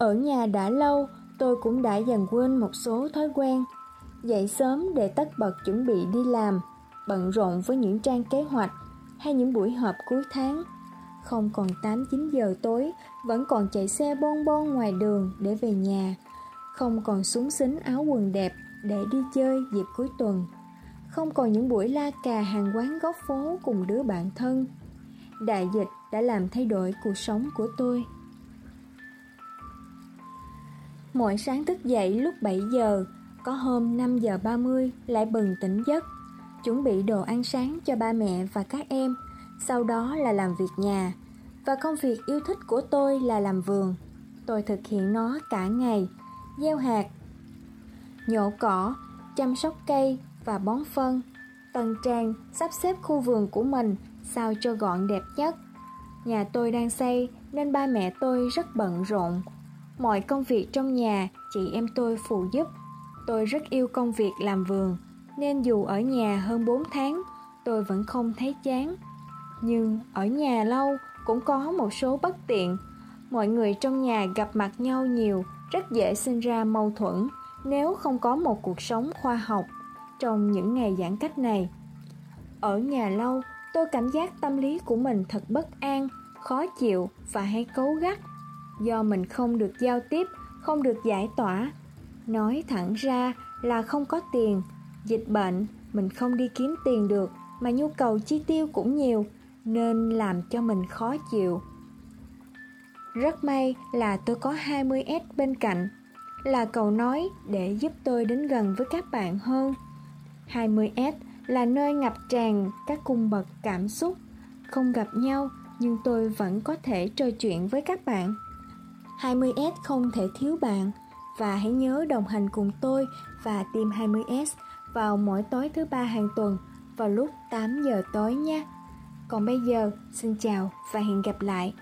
Ở nhà đã lâu, tôi cũng đã dần quên một số thói quen. Dậy sớm để tất bật chuẩn bị đi làm, bận rộn với những trang kế hoạch hay những buổi họp cuối tháng. Không còn 8-9 giờ tối, vẫn còn chạy xe bon bon ngoài đường để về nhà. Không còn súng xính áo quần đẹp để đi chơi dịp cuối tuần. Không còn những buổi la cà hàng quán góc phố cùng đứa bạn thân. Đại dịch đã làm thay đổi cuộc sống của tôi. Mỗi sáng thức dậy lúc 7 giờ, có hôm 5 giờ 30 lại bừng tỉnh giấc, chuẩn bị đồ ăn sáng cho ba mẹ và các em, sau đó là làm việc nhà. Và công việc yêu thích của tôi là làm vườn. Tôi thực hiện nó cả ngày, gieo hạt, nhổ cỏ, chăm sóc cây và bón phân. tần trang sắp xếp khu vườn của mình sao cho gọn đẹp nhất. Nhà tôi đang xây nên ba mẹ tôi rất bận rộn. Mọi công việc trong nhà chị em tôi phụ giúp. Tôi rất yêu công việc làm vườn, nên dù ở nhà hơn 4 tháng, tôi vẫn không thấy chán. Nhưng ở nhà lâu cũng có một số bất tiện. Mọi người trong nhà gặp mặt nhau nhiều, rất dễ sinh ra mâu thuẫn nếu không có một cuộc sống khoa học trong những ngày giãn cách này. Ở nhà lâu, tôi cảm giác tâm lý của mình thật bất an, khó chịu và hay cấu gắt do mình không được giao tiếp, không được giải tỏa. Nói thẳng ra là không có tiền, dịch bệnh, mình không đi kiếm tiền được mà nhu cầu chi tiêu cũng nhiều nên làm cho mình khó chịu. Rất may là tôi có 20S bên cạnh, là cầu nói để giúp tôi đến gần với các bạn hơn. 20S là nơi ngập tràn các cung bậc cảm xúc, không gặp nhau nhưng tôi vẫn có thể trò chuyện với các bạn. 20S không thể thiếu bạn và hãy nhớ đồng hành cùng tôi và team 20S vào mỗi tối thứ ba hàng tuần vào lúc 8 giờ tối nhé. Còn bây giờ, xin chào và hẹn gặp lại.